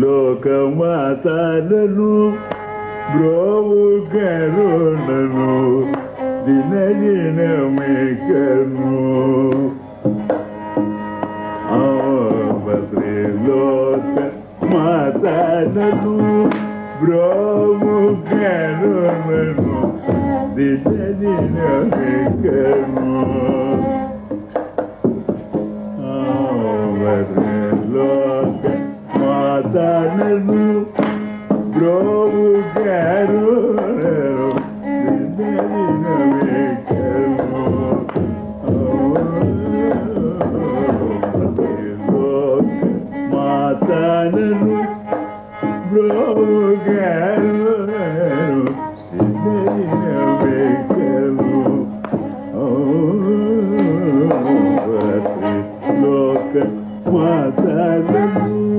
లోకమాతలను బ్రోవు కరుణను దిన దినమికను లోక మాతలను బ్రోవు కరుణను దిన Mata, Mata,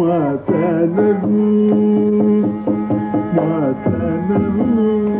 Matanaru, Matanaru.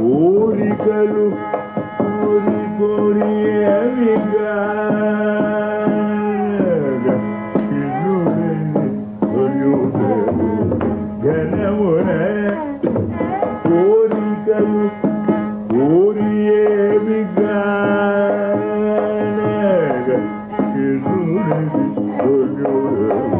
కోరికలు కోరి కోరి అవిగా ఘనమున కోరికలు కోరి ఏమిగా మాతాలను